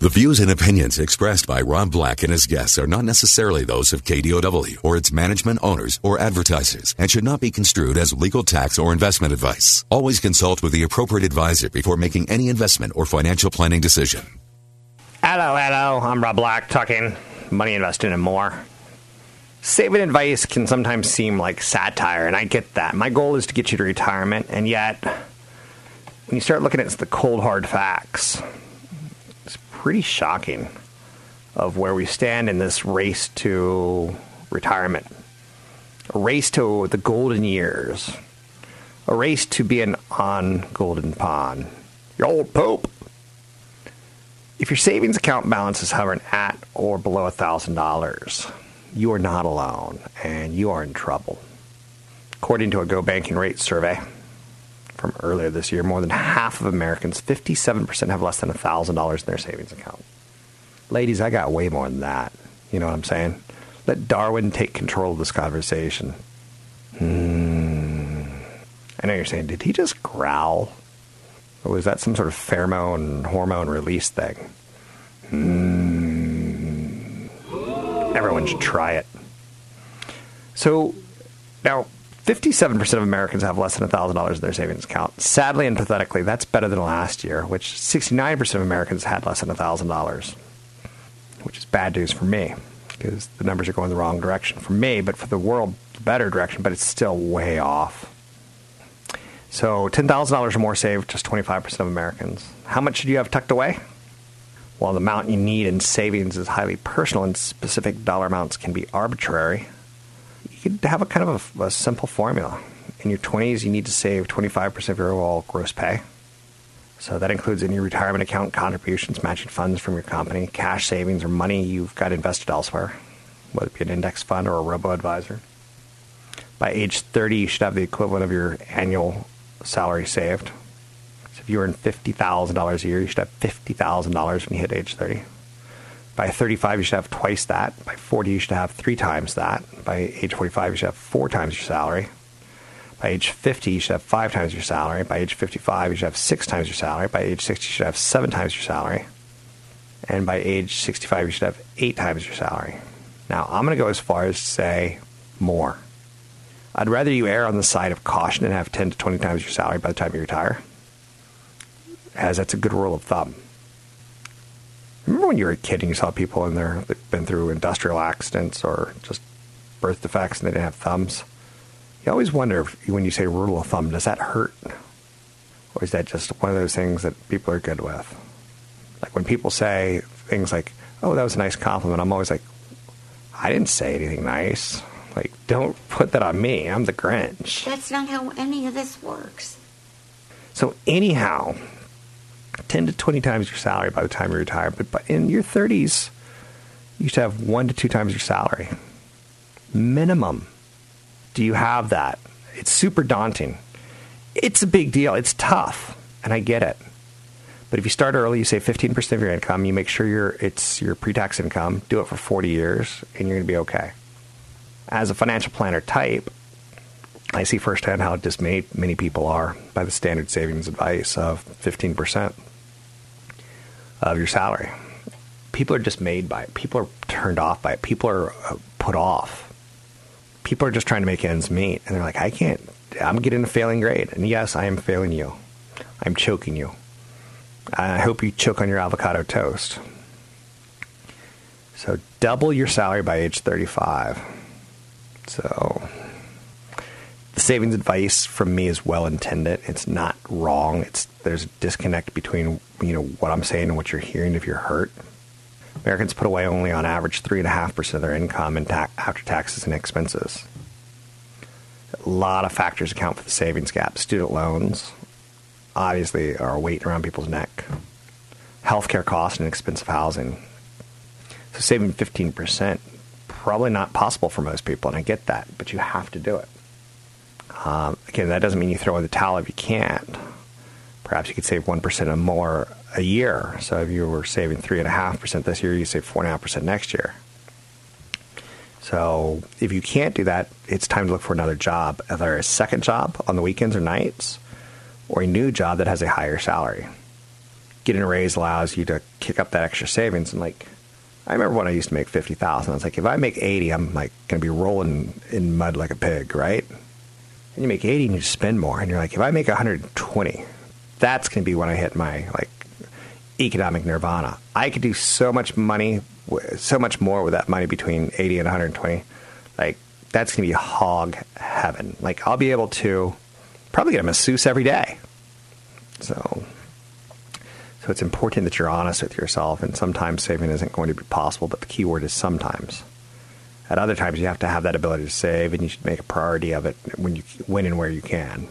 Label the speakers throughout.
Speaker 1: The views and opinions expressed by Rob Black and his guests are not necessarily those of KDOW or its management owners or advertisers and should not be construed as legal tax or investment advice. Always consult with the appropriate advisor before making any investment or financial planning decision.
Speaker 2: Hello, hello. I'm Rob Black talking money investing and more. Saving advice can sometimes seem like satire, and I get that. My goal is to get you to retirement, and yet, when you start looking at the cold hard facts, pretty shocking of where we stand in this race to retirement, a race to the golden years, a race to being on Golden Pond. Your old Pope. If your savings account balance is hovering at or below $1,000, you are not alone and you are in trouble. According to a Go Banking Rate survey from earlier this year, more than half of Americans, 57%, have less than $1,000 in their savings account. Ladies, I got way more than that. You know what I'm saying? Let Darwin take control of this conversation. Hmm. I know you're saying, did he just growl? Or was that some sort of pheromone hormone release thing? Hmm. Everyone should try it. So now, 57% of Americans have less than $1,000 in their savings account. Sadly and pathetically, that's better than last year, which 69% of Americans had less than $1,000, which is bad news for me because the numbers are going the wrong direction for me, but for the world, the better direction, but it's still way off. So $10,000 or more saved, just 25% of Americans. How much should you have tucked away? While the amount you need in savings is highly personal and specific dollar amounts can be arbitrary, you could have a kind of a, a simple formula. In your 20s, you need to save 25% of your overall gross pay. So that includes any retirement account contributions, matching funds from your company, cash savings, or money you've got invested elsewhere, whether it be an index fund or a robo advisor. By age 30, you should have the equivalent of your annual salary saved. So if you earn $50,000 a year, you should have $50,000 when you hit age 30. By 35, you should have twice that. By 40, you should have three times that. By age 45, you should have four times your salary. By age 50, you should have five times your salary. By age 55, you should have six times your salary. By age 60, you should have seven times your salary. And by age 65, you should have eight times your salary. Now, I'm going to go as far as to say more. I'd rather you err on the side of caution and have 10 to 20 times your salary by the time you retire, as that's a good rule of thumb. Remember when you were a kid and you saw people in there that'd been through industrial accidents or just birth defects and they didn't have thumbs? You always wonder if, when you say rule of thumb, does that hurt? Or is that just one of those things that people are good with? Like when people say things like, oh, that was a nice compliment, I'm always like, I didn't say anything nice. Like, don't put that on me. I'm the Grinch.
Speaker 3: That's not how any of this works.
Speaker 2: So, anyhow, 10 to 20 times your salary by the time you retire. But in your 30s, you should have one to two times your salary. Minimum. Do you have that? It's super daunting. It's a big deal. It's tough, and I get it. But if you start early, you save 15% of your income, you make sure your it's your pre-tax income, do it for 40 years, and you're going to be okay. As a financial planner type, I see firsthand how dismayed many people are by the standard savings advice of 15% of your salary. People are dismayed by it. People are turned off by it. People are uh, put off. People are just trying to make ends meet. And they're like, I can't, I'm getting a failing grade. And yes, I am failing you. I'm choking you. I hope you choke on your avocado toast. So double your salary by age 35. So savings advice from me is well intended. It's not wrong. It's there's a disconnect between you know what I'm saying and what you're hearing if you're hurt. Americans put away only on average three and a half percent of their income in ta- after taxes and expenses. A lot of factors account for the savings gap. Student loans obviously are a weight around people's neck. healthcare costs and expensive housing. So saving 15%, probably not possible for most people, and I get that, but you have to do it. Um, again, that doesn't mean you throw in the towel if you can't. Perhaps you could save 1% or more a year. So if you were saving 3.5% this year, you save 4.5% next year. So if you can't do that, it's time to look for another job, either a second job on the weekends or nights, or a new job that has a higher salary. Getting a raise allows you to kick up that extra savings. And like, I remember when I used to make fifty thousand. I was like, if I make eighty, I'm like going to be rolling in mud like a pig, right? You make eighty and you spend more, and you're like, if I make one hundred twenty, that's going to be when I hit my like economic nirvana. I could do so much money, so much more with that money between 80 and 120. Like that's going to be hog heaven. Like I'll be able to probably get a masseuse every day. So so it's important that you're honest with yourself and sometimes saving isn't going to be possible, but the key word is sometimes. At other times you have to have that ability to save and you should make a priority of it when you when and where you can.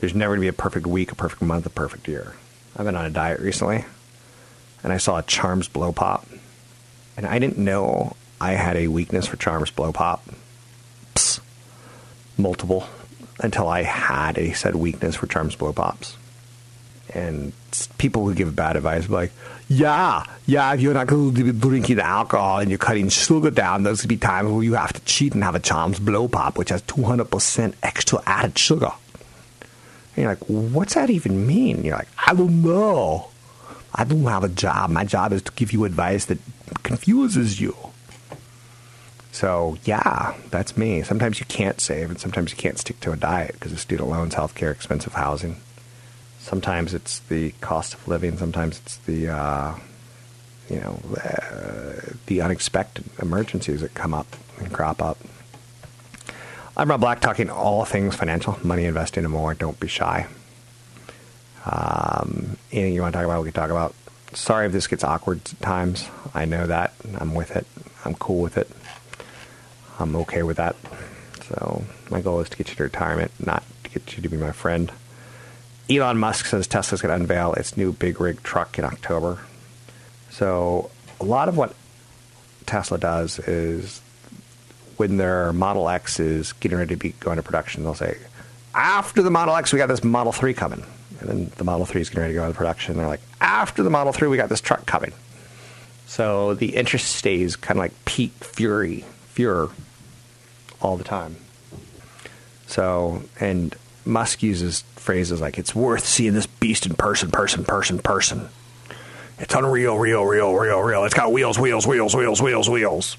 Speaker 2: There's never going to be a perfect week, a perfect month, a perfect year. I've been on a diet recently, and I saw a Charms Blow Pop, and I didn't know I had a weakness for Charms Blow Pop. Psst. Multiple. Until I had a said weakness for Charms Blow Pops. And people who give bad advice like, yeah, yeah, if you're not going to be drinking alcohol and you're cutting sugar down, there's going to be times where you have to cheat and have a Charms Blow Pop, which has 200% extra added sugar. And you're like, what's that even mean? And you're like, I don't know. I don't have a job. My job is to give you advice that confuses you. So, yeah, that's me. Sometimes you can't save, and sometimes you can't stick to a diet because of student loans, healthcare, expensive housing. Sometimes it's the cost of living. Sometimes it's the, uh, you know, uh, the unexpected emergencies that come up and crop up. I'm Rob Black, talking all things financial, money, investing, and more. Don't be shy. Um, anything you want to talk about, we can talk about. Sorry if this gets awkward at times. I know that. I'm with it. I'm cool with it. I'm okay with that. So my goal is to get you to retirement, not to get you to be my friend. Elon Musk says Tesla's going to unveil its new big rig truck in October. So a lot of what Tesla does is when their Model X is getting ready to be going to production, they'll say, after the Model X, we got this Model 3 coming. And then the Model 3 is getting ready to go into production. They're like, after the Model 3, we got this truck coming. So the interest stays kind of like peak fury, furor all the time. So, and Musk uses phrases like, it's worth seeing this beast in person, person, person, person. It's unreal, real, real, real, real. It's got wheels, wheels, wheels, wheels, wheels, wheels.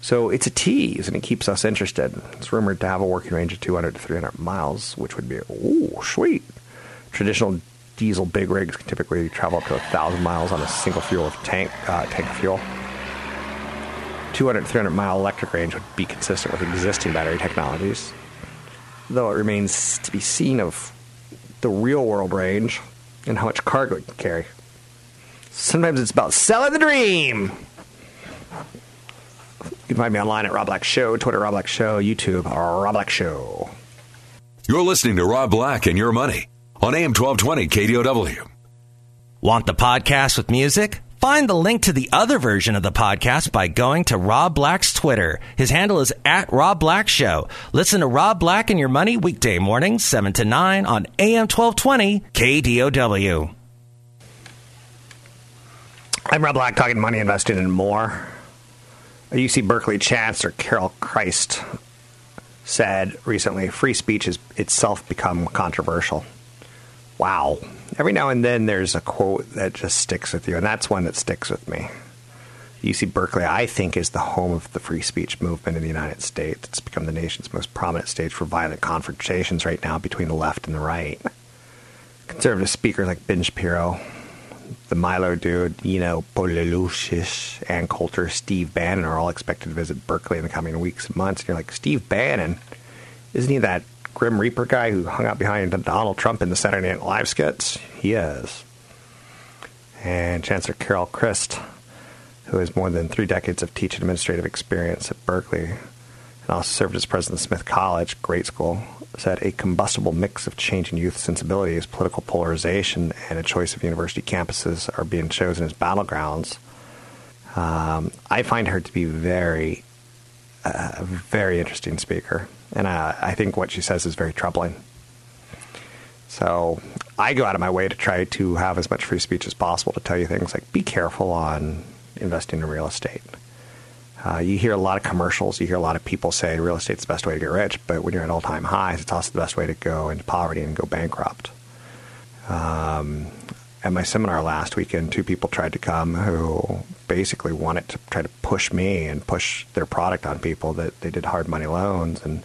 Speaker 2: So it's a tease, and it keeps us interested. It's rumored to have a working range of 200 to 300 miles, which would be, ooh, sweet. Traditional diesel big rigs can typically travel up to 1,000 miles on a single fuel tank, uh, tank fuel. 200 to 300 mile electric range would be consistent with existing battery technologies, though it remains to be seen of the real world range and how much cargo it can carry. Sometimes it's about selling the dream. You can find me online at Rob Black Show, Twitter Rob Black Show, YouTube Rob Black Show.
Speaker 1: You're listening to Rob Black and Your Money on AM 1220 KDOW.
Speaker 4: Want the podcast with music? Find the link to the other version of the podcast by going to Rob Black's Twitter. His handle is at Rob Black Show. Listen to Rob Black and Your Money weekday mornings, 7 to 9 on AM 1220 KDOW.
Speaker 2: I'm Rob Black, talking money, investing, and more. UC Berkeley chancellor, Carol Christ, said recently free speech has itself become controversial. Wow. Every now and then there's a quote that just sticks with you, and that's one that sticks with me. UC Berkeley, I think, is the home of the free speech movement in the United States. It's become the nation's most prominent stage for violent confrontations right now between the left and the right. Conservative speakers like Ben Shapiro, the Milo dude, you know, Pololushish, Ann Coulter, Steve Bannon are all expected to visit Berkeley in the coming weeks and months. And you're like, Steve Bannon? Isn't he that Grim Reaper guy who hung out behind Donald Trump in the Saturday Night Live skits? He is. And Chancellor Carol Christ, who has more than three decades of teaching administrative experience at Berkeley, and also served as president of Smith College, great school, said a combustible mix of changing youth sensibilities, political polarization, and a choice of university campuses are being chosen as battlegrounds. Um, I find her to be very, uh, very interesting speaker, and uh, I think what she says is very troubling. So I go out of my way to try to have as much free speech as possible to tell you things like be careful on investing in real estate. Uh, you hear a lot of commercials. You hear a lot of people say real estate's the best way to get rich, but when you're at all time highs, it's also the best way to go into poverty and go bankrupt. Um, at my seminar last weekend, two people tried to come who basically wanted to try to push me and push their product on people that they did hard money loans. And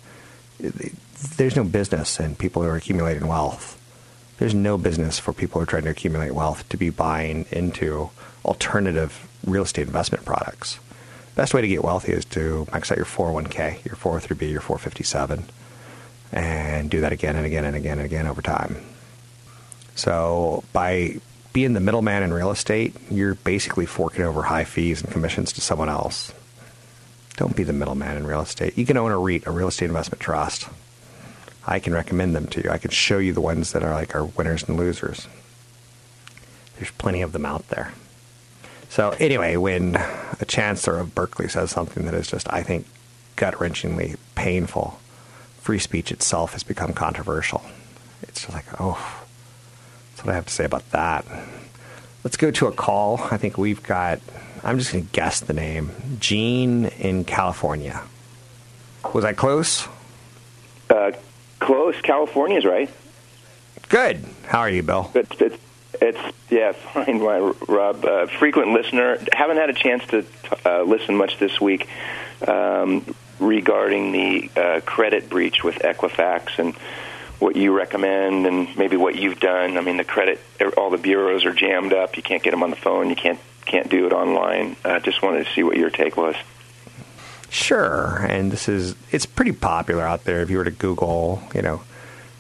Speaker 2: there's no business in people who are accumulating wealth. There's no business for people who are trying to accumulate wealth to be buying into alternative real estate investment products. Best way to get wealthy is to max out your 401k, your 403b, your 457, and do that again and again and again and again over time. So by being the middleman in real estate, you're basically forking over high fees and commissions to someone else. Don't be the middleman in real estate. You can own a REIT, a real estate investment trust. I can recommend them to you. I can show you the ones that are like our winners and losers. There's plenty of them out there. So anyway, when a chancellor of Berkeley says something that is just, I think, gut wrenchingly painful, free speech itself has become controversial. It's just like, oh, that's what I have to say about that. Let's go to a call. I think we've got, I'm just going to guess the name Gene in California. Was I close?
Speaker 5: Uh, close. California's right.
Speaker 2: Good. How are you, Bill?
Speaker 5: It's, it's, it's yeah, fine, Rob. Uh, frequent listener. Haven't had a chance to uh, listen much this week um, regarding the uh, credit breach with Equifax and what you recommend and maybe what you've done. I mean, the credit, all the bureaus are jammed up. You can't get them on the phone. You can't can't do it online. I uh, just wanted to see what your take was.
Speaker 2: Sure, and this is it's pretty popular out there. If you were to Google, you know,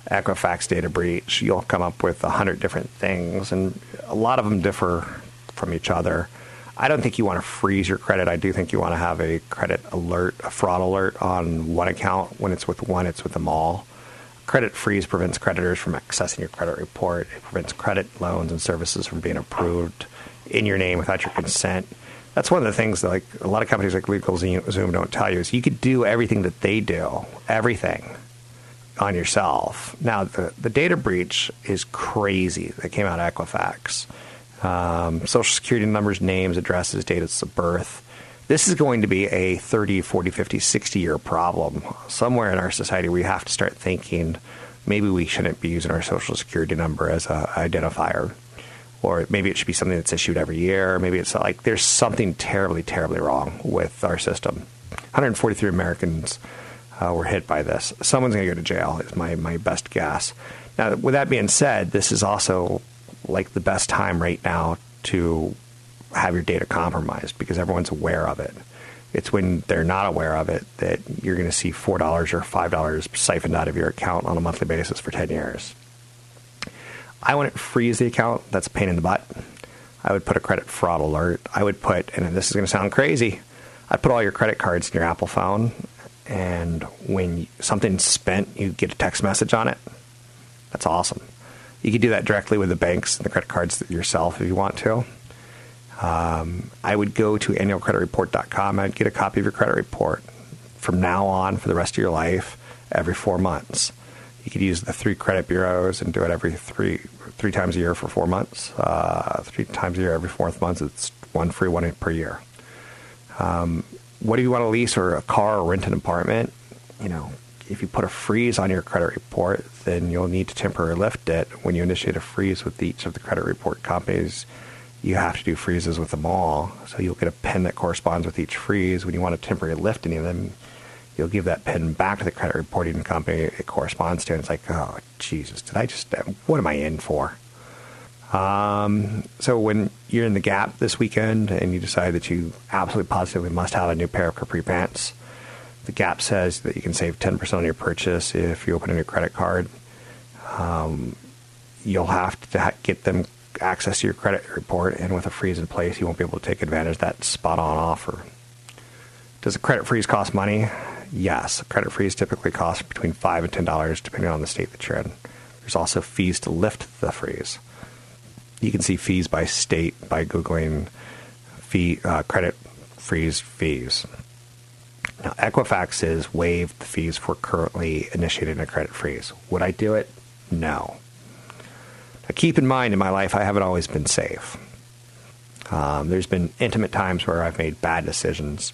Speaker 2: Equifax data breach, you'll come up with a hundred different things, and a lot of them differ from each other. I don't think you want to freeze your credit. I do think you want to have a credit alert, a fraud alert on one account. When it's with one, it's with them all. Credit freeze prevents creditors from accessing your credit report. It prevents credit loans and services from being approved in your name without your consent. That's one of the things that like a lot of companies like LegalZoom don't tell you is you could do everything that they do, everything on yourself. Now, the, the data breach is crazy that came out of Equifax. Um, social security numbers, names, addresses, dates of birth. This is going to be a 30, 40, 50, 60 year problem. Somewhere in our society, we have to start thinking maybe we shouldn't be using our social security number as an identifier. Or maybe it should be something that's issued every year. Maybe it's like there's something terribly, terribly wrong with our system. 143 Americans uh, were hit by this. Someone's going to go to jail, is my, my best guess. Now, with that being said, this is also like the best time right now to have your data compromised because everyone's aware of it. It's when they're not aware of it that you're going to see $4 or $5 siphoned out of your account on a monthly basis for 10 years. I wouldn't freeze the account. That's a pain in the butt. I would put a credit fraud alert. I would put, and this is going to sound crazy, I'd put all your credit cards in your Apple phone and when something's spent, you get a text message on it. That's awesome. You can do that directly with the banks and the credit cards yourself if you want to. Um, I would go to annualcreditreport.com. I'd get a copy of your credit report from now on for the rest of your life every four months. You could use the three credit bureaus and do it every three three times a year for four months. Uh, three times a year every fourth month. It's one free, one per year. Um, what do you want to lease or a car or rent an apartment? You know, if you put a freeze on your credit report, then you'll need to temporarily lift it. When you initiate a freeze with each of the credit report companies, you have to do freezes with them all. So you'll get a pen that corresponds with each freeze. When you want to temporarily lift any of them, you'll give that pen back to the credit reporting company it corresponds to. And it's like, oh, Jesus, did I just, what am I in for? Um, so when you're in the Gap this weekend and you decide that you absolutely positively must have a new pair of capri pants, the Gap says that you can save 10% on your purchase if you open a new credit card. Um, you'll have to get them access to your credit report, and with a freeze in place, you won't be able to take advantage of that spot on offer. Does a credit freeze cost money? Yes, a credit freeze typically costs between five and ten dollars, depending on the state that you're in. There's also fees to lift the freeze. You can see fees by state by googling fee uh, credit freeze fees. Now, Equifax is waived the fees for currently initiating a credit freeze. Would I do it? No. Keep in mind, in my life, I haven't always been safe. Um, there's been intimate times where I've made bad decisions.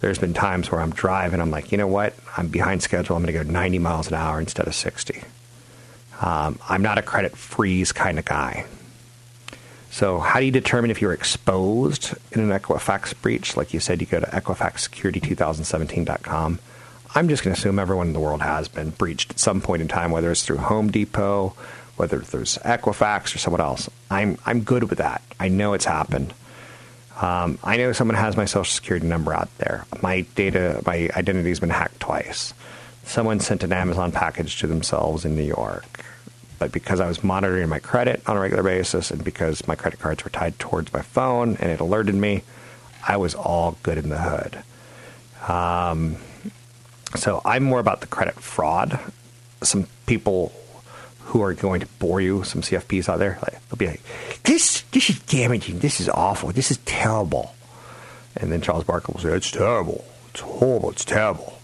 Speaker 2: There's been times where I'm driving, I'm like, you know what? I'm behind schedule. I'm going to go 90 miles an hour instead of 60. Um, I'm not a credit freeze kind of guy. So, how do you determine if you're exposed in an Equifax breach? Like you said, you go to EquifaxSecurity2017.com. I'm just going to assume everyone in the world has been breached at some point in time, whether it's through Home Depot, whether there's Equifax or someone else. I'm I'm good with that. I know it's happened. Um, I know someone has my social security number out there. My data, my identity has been hacked twice. Someone sent an Amazon package to themselves in New York. But because I was monitoring my credit on a regular basis and because my credit cards were tied towards my phone and it alerted me, I was all good in the hood. Um, so I'm more about the credit fraud. Some people who are going to bore you, some CFPs out there, like, they'll be like, "This, this is damaging. This is awful. This is terrible." And then Charles Barkley will say, "It's terrible. It's horrible. It's terrible."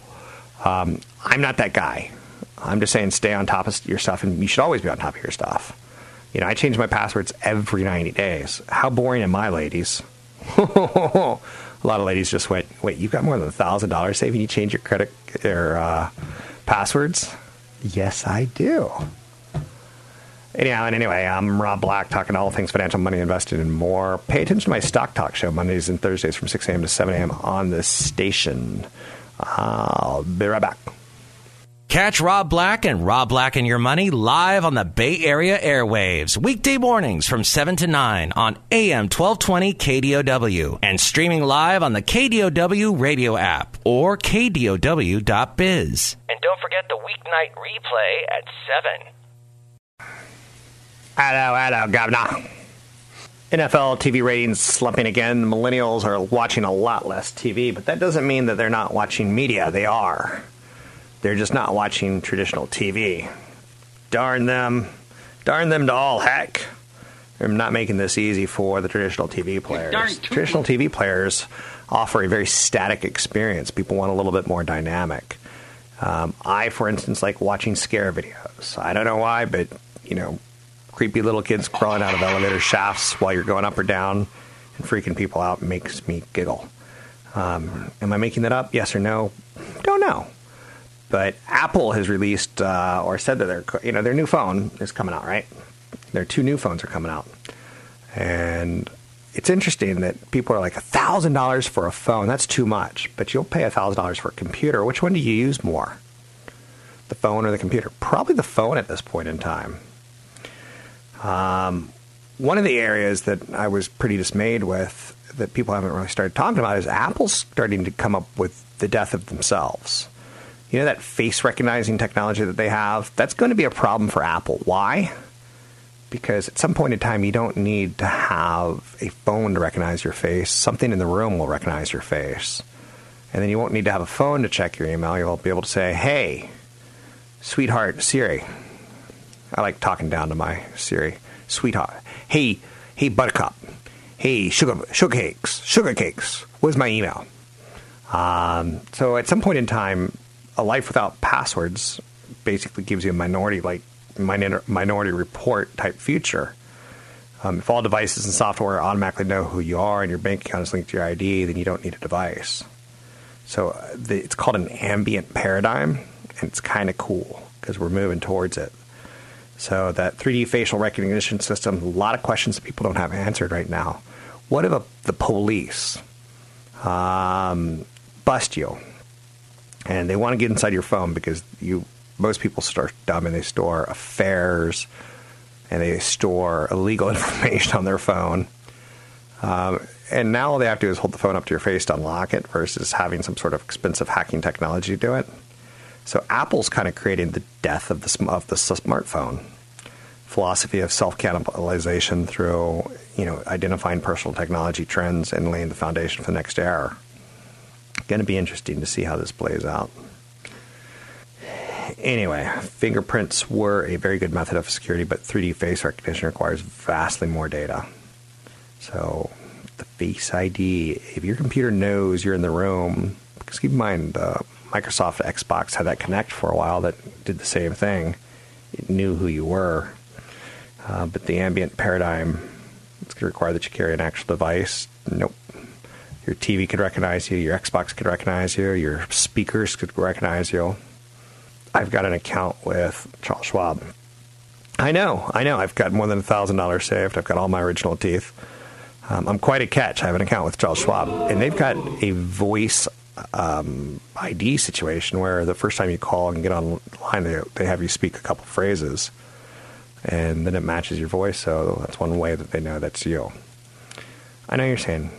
Speaker 2: Um, I'm not that guy. I'm just saying stay on top of your stuff, and you should always be on top of your stuff. You know, I change my passwords every 90 days. How boring am I, ladies? a lot of ladies just went, wait, you've got more than $1,000 saving you change your credit or uh, passwords? Yes, I do. Anyhow, and anyway, I'm Rob Black talking all things financial, money invested, and more. Pay attention to my Stock Talk show Mondays and Thursdays from 6 a.m. to 7 a.m. on this station. I'll be right back.
Speaker 4: Catch Rob Black and Rob Black and Your Money live on the Bay Area airwaves, weekday mornings from 7 to 9 on AM 1220 KDOW and streaming live on the KDOW radio app or KDOW.biz. And don't forget the weeknight replay at 7.
Speaker 2: Hello, hello, Governor. NFL TV ratings slumping again. Millennials are watching a lot less TV, but that doesn't mean that they're not watching media. They are. They're just not watching traditional TV. Darn them. Darn them to all heck. They're not making this easy for the traditional TV players. Traditional TV players offer a very static experience. People want a little bit more dynamic. Um, I, for instance, like watching scare videos. I don't know why, but, you know, creepy little kids crawling out of elevator shafts while you're going up or down and freaking people out makes me giggle. Um, am I making that up? Yes or no? Don't know. But Apple has released uh, or said that their you know their new phone is coming out, right? Their two new phones are coming out, and it's interesting that people are like thousand dollars for a phone. That's too much, but you'll pay thousand dollars for a computer. Which one do you use more, the phone or the computer? Probably the phone at this point in time. Um, one of the areas that I was pretty dismayed with that people haven't really started talking about is Apple's starting to come up with the death of themselves. You know that face recognizing technology that they have? That's going to be a problem for Apple. Why? Because at some point in time, you don't need to have a phone to recognize your face. Something in the room will recognize your face. And then you won't need to have a phone to check your email. You'll be able to say, hey, sweetheart Siri. I like talking down to my Siri. Sweetheart. Hey, hey, buttercup. Hey, sugar, sugar cakes. Sugar cakes. Where's my email? Um, so at some point in time, a life without passwords basically gives you a minority like minority report type feature. Um, if all devices and software automatically know who you are and your bank account is linked to your ID, then you don't need a device. So uh, the, it's called an ambient paradigm, and it's kind of cool because we're moving towards it. So that 3D facial recognition system, a lot of questions that people don't have answered right now. What if a, the police um, bust you and they want to get inside your phone because you most people start dumb and they store affairs and they store illegal information on their phone. Um, and now all they have to do is hold the phone up to your face to unlock it versus having some sort of expensive hacking technology do it. So Apple's kind of creating the death of the of the smartphone philosophy of self cannibalization through you know identifying personal technology trends and laying the foundation for the next era. Going to be interesting to see how this plays out. Anyway, fingerprints were a very good method of security, but 3D face recognition requires vastly more data. So, the Face ID, if your computer knows you're in the room, because keep in mind, uh, Microsoft Xbox had that Kinect for a while that did the same thing. It knew who you were. Uh, but the ambient paradigm, it's going to require that you carry an actual device. Nope. Your TV could recognize you, your Xbox could recognize you, your speakers could recognize you. I've got an account with Charles Schwab. I know, I know. I've got more than $1,000 saved. I've got all my original teeth. Um, I'm quite a catch. I have an account with Charles Schwab, and they've got a voice um, ID situation where the first time you call and get online, they, they have you speak a couple phrases, and then it matches your voice. So that's one way that they know that's you. I know you're saying,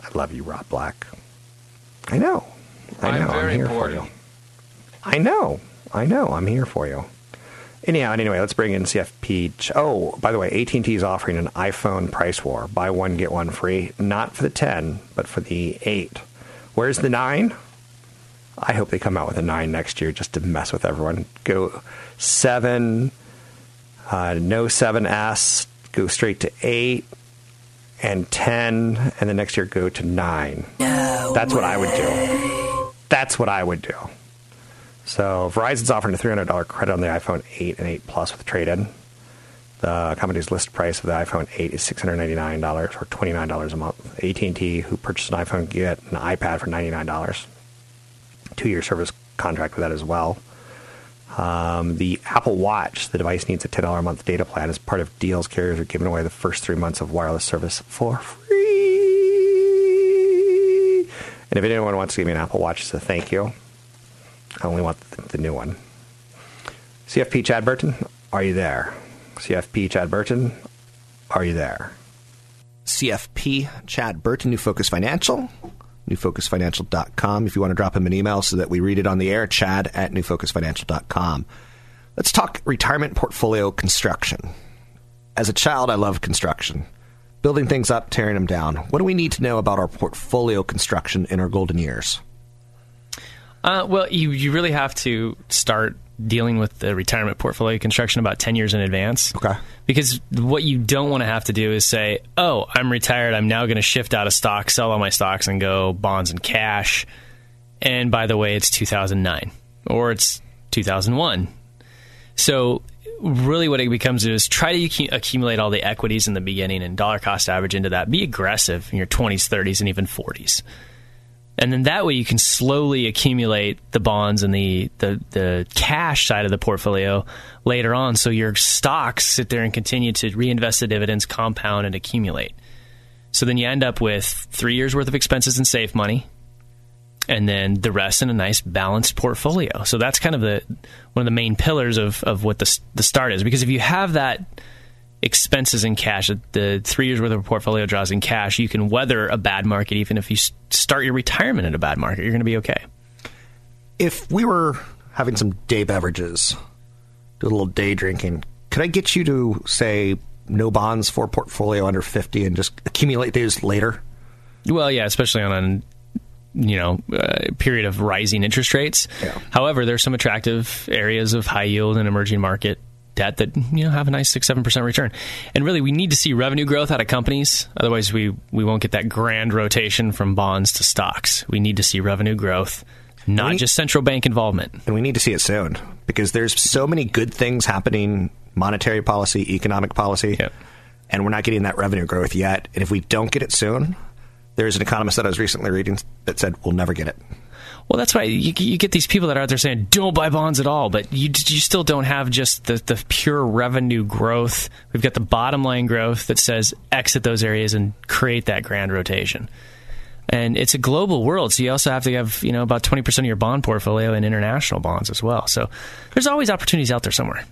Speaker 2: "I love you, Rob Black." I know. I know.
Speaker 6: I'm very
Speaker 2: here
Speaker 6: bored.
Speaker 2: for you. I know. I know. I'm here for you. Anyhow, anyway, let's bring in CFP. Oh, by the way, AT&T is offering an iPhone price war: buy one get one free. Not for the 10, but for the 8. Where's the 9? I hope they come out with a 9 next year just to mess with everyone. Go 7, uh, no 7S, go straight to 8 and 10, and the next year go to 9. That's what I would do. That's what I would do. So Verizon's offering a $300 credit on the iPhone 8 and 8 Plus with trade-in. The company's list price of the iPhone 8 is $699 or $29 a month. AT&T, who purchased an iPhone, get an iPad for $99. Two-year service contract with that as well. Um, the Apple Watch, the device needs a $10 a month data plan. As part of deals, carriers are giving away the first three months of wireless service for free. And if anyone wants to give me an Apple Watch as a thank you, I only want the, the new one. CFP Chad Burton, are you there? CFP Chad Burton, are you there?
Speaker 7: CFP Chad Burton, New Focus Financial, newfocusfinancial.com. If you want to drop him an email so that we read it on the air, chad at newfocusfinancial.com. Let's talk retirement portfolio construction. As a child, I loved construction. Building things up, tearing them down. What do we need to know about our portfolio construction in our golden years?
Speaker 6: Uh, well, you, you really have to start dealing with the retirement portfolio construction about 10 years in advance.
Speaker 7: Okay.
Speaker 6: Because what you don't want to have to do is say, oh, I'm retired. I'm now going to shift out of stocks, sell all my stocks, and go bonds and cash. And by the way, it's 2009 or it's 2001. So, really, what it becomes is try to accumulate all the equities in the beginning and dollar cost average into that. Be aggressive in your 20s, 30s, and even 40s and then that way you can slowly accumulate the bonds and the, the, the cash side of the portfolio later on. So your stocks sit there and continue to reinvest the dividends compound and accumulate. So then you end up with three years worth of expenses and safe money and then the rest in a nice balanced portfolio. So that's kind of the one of the main pillars of, of what the, the start is. Because if you have that expenses in cash, the three years worth of portfolio draws in cash, you can weather a bad market. Even if you start your retirement in a bad market, you're going to be okay.
Speaker 7: If we were having some day beverages, do a little day drinking, could I get you to say no bonds for portfolio under 50 and just accumulate those later?
Speaker 6: Well, yeah, especially on a you know uh, period of rising interest rates.
Speaker 7: Yeah.
Speaker 6: However, there's some attractive areas of high yield and emerging market debt that you know have a nice six seven percent return. And really, we need to see revenue growth out of companies. Otherwise, we we won't get that grand rotation from bonds to stocks. We need to see revenue growth, not
Speaker 7: We-
Speaker 6: just central bank involvement.
Speaker 7: And we need to see it soon because there's so many good things happening monetary policy, economic policy, and we're not getting that revenue growth yet. And if we don't get it soon, there's an economist that I was recently reading that said we'll never get it.
Speaker 6: Well, that's why you, you get these people that are out there saying don't buy bonds at all, but you you still don't have just the, the pure revenue growth. We've got the bottom line growth that says exit those areas and create that grand rotation. And it's a global world, so you also have to have you know about twenty percent of your bond portfolio in international bonds as well. So there's always opportunities out there somewhere.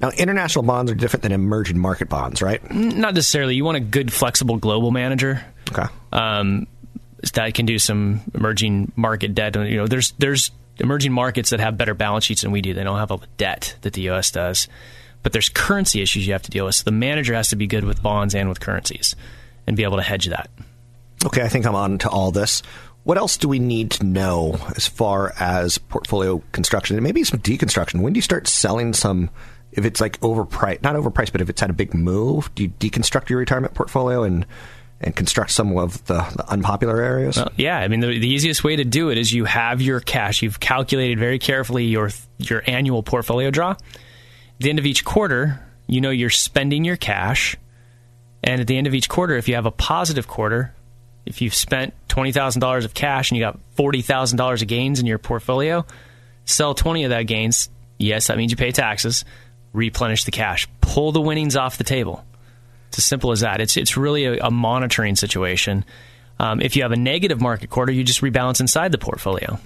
Speaker 7: Now, international bonds are different than emerging market bonds, right?
Speaker 6: Not necessarily. You want a good, flexible global manager.
Speaker 7: Okay.
Speaker 6: Um, that can do some emerging market debt. You know, there's there's emerging markets that have better balance sheets than we do. They don't have all the debt that the U.S. does, but there's currency issues you have to deal with. So the manager has to be good with bonds and with currencies, and be able to hedge that.
Speaker 7: Okay, I think I'm on to all this. What else do we need to know as far as portfolio construction and maybe some deconstruction? When do you start selling some? If it's like overpriced, not overpriced, but if it's had a big move, do you deconstruct your retirement portfolio and and construct some of the, the unpopular areas?
Speaker 6: Well, yeah, I mean the, the easiest way to do it is you have your cash. You've calculated very carefully your your annual portfolio draw. At the end of each quarter, you know you're spending your cash, and at the end of each quarter, if you have a positive quarter, if you've spent $20,000 of cash and you got $40,000 of gains in your portfolio, sell 20 of that gains. Yes, that means you pay taxes. Replenish the cash. Pull the winnings off the table. It's as simple as that. It's it's really a, a monitoring situation. Um, if you have a negative market quarter, you just rebalance inside the portfolio.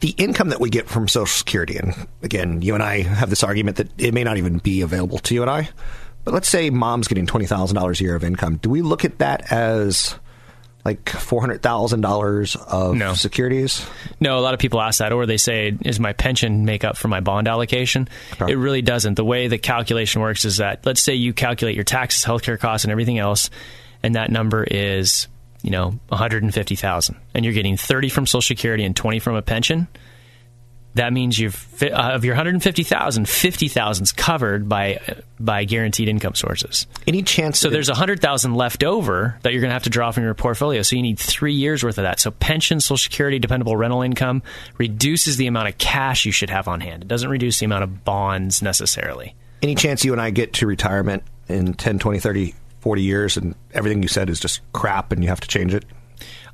Speaker 7: The income that we get from Social Security, and again, you and I have this argument that it may not even be available to you and I, but let's say mom's getting twenty thousand dollars a year of income. Do we look at that as like four hundred thousand dollars of
Speaker 6: No.
Speaker 7: securities?
Speaker 6: No, a lot of people ask that, or they say, "Is my pension make up for my bond allocation?" It really doesn't. The way the calculation works is that let's say you calculate your taxes, healthcare costs, and everything else, and that number is you know one hundred and fifty thousand, and you're getting thirty from Social Security and twenty from a pension. That means you've uh, of your 150,000, 50,000 is covered by by guaranteed income sources.
Speaker 7: Any chance?
Speaker 6: So there's 100,000 left over that you're going to have to draw from your portfolio. So you need three years worth of that. So pension, Social Security, dependable rental income reduces the amount of cash you should have on hand. It doesn't reduce the amount of bonds necessarily.
Speaker 7: Any chance you and I get to retirement in 10, 20, 30, 40 years and everything you said is just crap and you have to change it?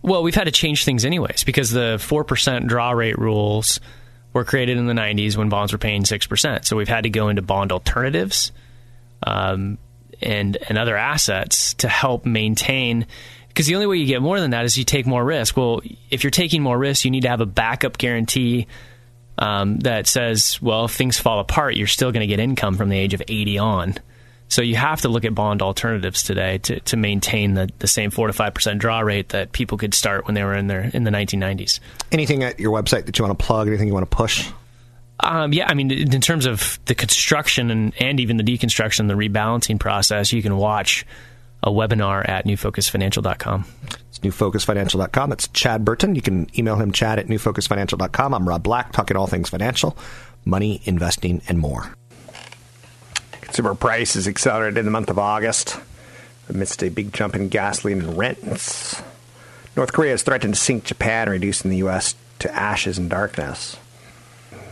Speaker 6: Well, we've had to change things anyways because the 4% draw rate rules were created in the 90s when bonds were paying 6%. So we've had to go into bond alternatives um, and, and other assets to help maintain. Because the only way you get more than that is you take more risk. Well, if you're taking more risk, you need to have a backup guarantee um, that says, well, if things fall apart, you're still going to get income from the age of 80 on. So you have to look at bond alternatives today to, to maintain the, the same four to five percent draw rate that people could start when they were in their in the 1990s.
Speaker 7: Anything at your website that you want to plug? Anything you want to push?
Speaker 6: Um, yeah, I mean, in terms of the construction and, and even the deconstruction, the rebalancing process, you can watch a webinar at newfocusfinancial.com.
Speaker 7: It's newfocusfinancial.com. It's Chad Burton. You can email him, chad at newfocusfinancial.com. I'm Rob Black, talking all things financial, money, investing, and more.
Speaker 2: Consumer prices accelerated in the month of August amidst a big jump in gasoline and rents. North Korea has threatened to sink Japan, reducing the U.S. to ashes and darkness.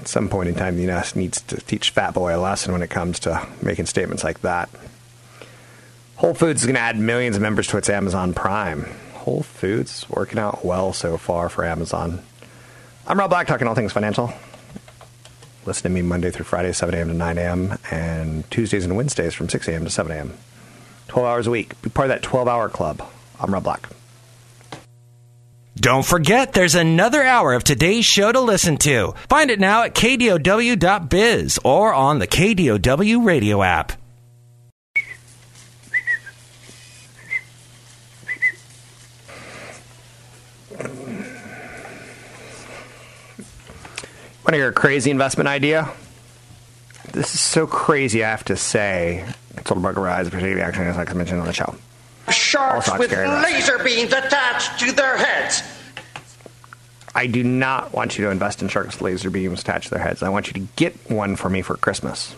Speaker 2: At some point in time, the U.S. needs to teach Fat Boy a lesson when it comes to making statements like that. Whole Foods is going to add millions of members to its Amazon Prime. Whole Foods working out well so far for Amazon. I'm Rob Black, talking all things financial. Listen to me Monday through Friday, 7 a.m. to 9 a.m., and Tuesdays and Wednesdays from 6 a.m. to 7 a.m. 12 hours a week. Be part of that 12 hour club. I'm Rob Black.
Speaker 4: Don't forget, there's another hour of today's show to listen to. Find it now at kdow.biz or on the KDOW radio app.
Speaker 2: Want to hear a crazy investment idea? This is so crazy, I have to say. Consultant broker rise, particularly action, as I mentioned on the show.
Speaker 8: Sharks with laser beams attached to their heads.
Speaker 2: I do not want you to invest in sharks with laser beams attached to their heads. I want you to get one for me for Christmas.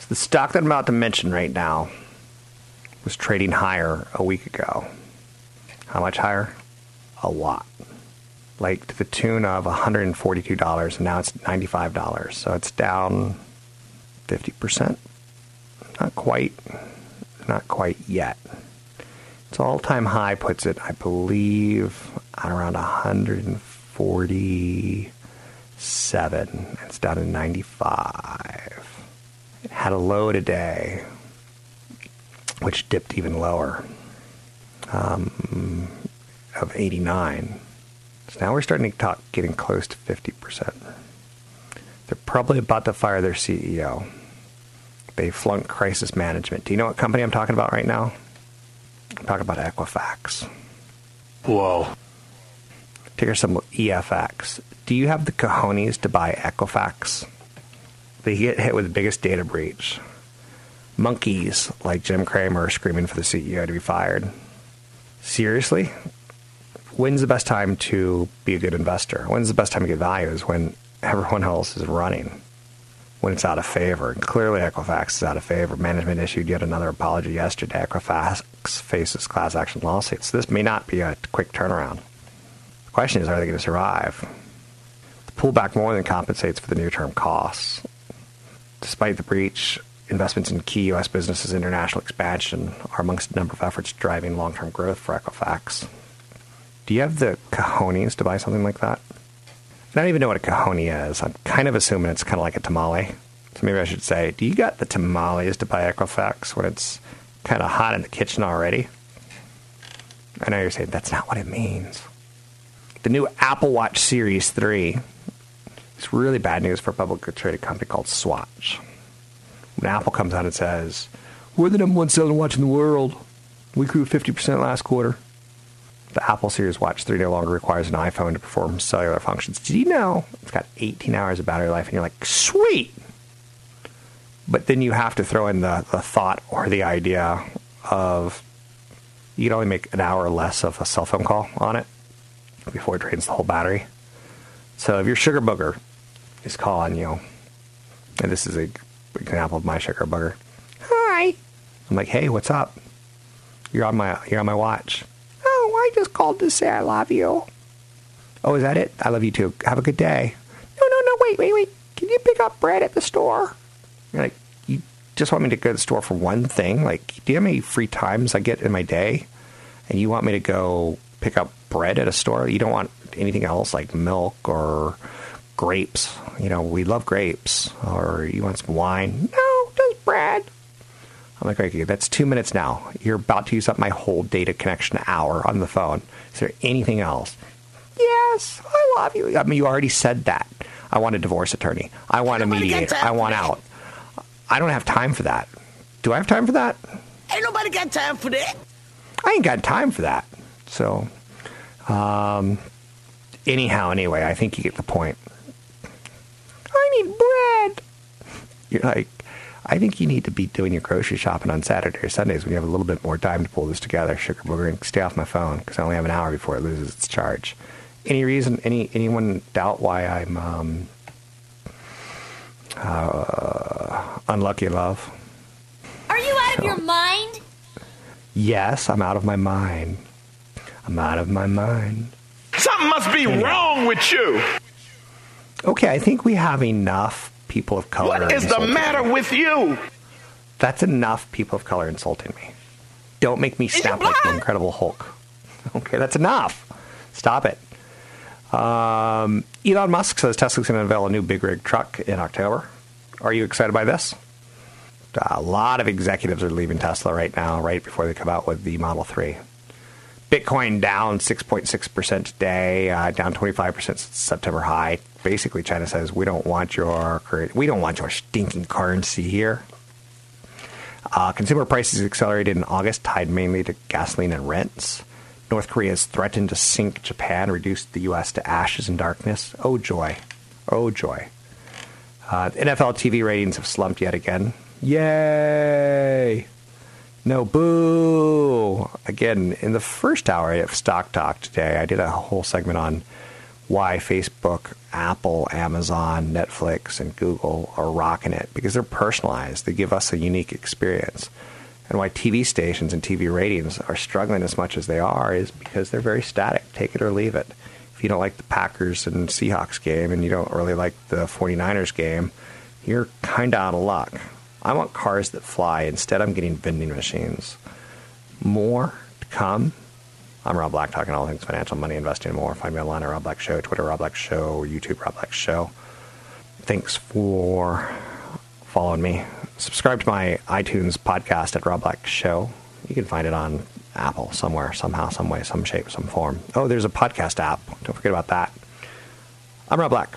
Speaker 2: So the stock that I'm about to mention right now was trading higher a week ago. How much higher? A lot. Like to the tune of $142, and now it's $95. So it's down 50%. Not quite. Not quite yet. Its all-time high puts it, I believe, at around 147. It's down to 95. It had a low today, which dipped even lower, um, of 89. So now we're starting to talk getting close to 50%. They're probably about to fire their CEO. They flunked crisis management. Do you know what company I'm talking about right now? I'm talking about Equifax. Whoa. Ticker symbol EFX. Do you have the cojones to buy Equifax? They get hit with the biggest data breach. Monkeys like Jim Cramer are screaming for the CEO to be fired. seriously, when's the best time to be a good investor? When's the best time to get value? Is when everyone else is running, when it's out of favor. And clearly, Equifax is out of favor. Management issued yet another apology yesterday. Equifax faces class action lawsuits. This may not be a quick turnaround. The question is, are they going to survive? The pullback more than compensates for the near-term costs. Despite the breach, investments in key U.S. businesses' international expansion are amongst a number of efforts driving long-term growth for Equifax. Do you have the cojones to buy something like that? I don't even know what a cajone is. I'm kind of assuming it's kind of like a tamale. So maybe I should say, do you got the tamales to buy Equifax when it's kind of hot in the kitchen already? I know you're saying that's not what it means. The new Apple Watch Series 3 is really bad news for a publicly traded company called Swatch. When Apple comes out and says, we're the number one selling watch in the world, we grew 50% last quarter. The Apple Series Watch 3 no longer requires an iPhone to perform cellular functions. Did you know it's got 18 hours of battery life? And you're like, sweet! But then you have to throw in the, the thought or the idea of you can only make an hour less of a cell phone call on it before it drains the whole battery. So if your sugar booger is calling you, and this is a example of my sugar booger. Hi. I'm like, hey, what's up? You're on my you're on my watch. I just called to say I love you. Oh, is that it? I love you too. Have a good day. No, no, no, wait, wait, wait. Can you pick up bread at the store? You're like, you just want me to go to the store for one thing? Like, do you have any free times I get in my day? And you want me to go pick up bread at a store? You don't want anything else like milk or grapes. You know, we love grapes. Or you want some wine? No, just bread. I'm like, okay, that's two minutes now. You're about to use up my whole data connection hour on the phone. Is there anything else? Yes, I love you. I mean, you already said that. I want a divorce attorney. I want a mediator. I want out. I don't have time for that. Do I have time for that?
Speaker 8: Ain't nobody got time for that.
Speaker 2: I ain't got time for that. So, um, anyhow, anyway, I think you get the point. I need bread. You're like, I think you need to be doing your grocery shopping on Saturday or Sundays when you have a little bit more time to pull this together, sugar booger, and stay off my phone because I only have an hour before it loses its charge. Any reason? Any anyone doubt why I'm um, uh, unlucky in love?
Speaker 9: Are you out of your mind?
Speaker 2: Yes, I'm out of my mind. I'm out of my mind.
Speaker 8: Something must be wrong with you.
Speaker 2: Okay, I think we have enough people of color.
Speaker 8: What is the matter
Speaker 2: me.
Speaker 8: with you?
Speaker 2: That's enough people of color insulting me. Don't make me snap like the Incredible Hulk. Okay, that's enough. Stop it. Um, Elon Musk says Tesla's going to unveil a new big rig truck in October. Are you excited by this? A lot of executives are leaving Tesla right now, right before they come out with the Model 3. Bitcoin down 6.6% today, uh, down 25% since September high. Basically, China says we don't want your we don't want your stinking currency here. Uh, consumer prices accelerated in August, tied mainly to gasoline and rents. North Korea has threatened to sink Japan, reduce the U.S. to ashes and darkness. Oh joy, oh joy. Uh, NFL TV ratings have slumped yet again. Yay! No, boo! Again, in the first hour of Stock Talk today, I did a whole segment on why Facebook, Apple, Amazon, Netflix, and Google are rocking it because they're personalized. They give us a unique experience. And why TV stations and TV ratings are struggling as much as they are is because they're very static. Take it or leave it. If you don't like the Packers and Seahawks game and you don't really like the 49ers game, you're kind of out of luck. I want cars that fly. Instead, I'm getting vending machines. More to come. I'm Rob Black, talking all things financial, money, investing, more. Find me online at Rob Black Show, Twitter Rob Black Show, YouTube Rob Black Show. Thanks for following me. Subscribe to my iTunes podcast at Rob Black Show. You can find it on Apple somewhere, somehow, some way, some shape, some form. Oh, there's a podcast app. Don't forget about that. I'm Rob Black.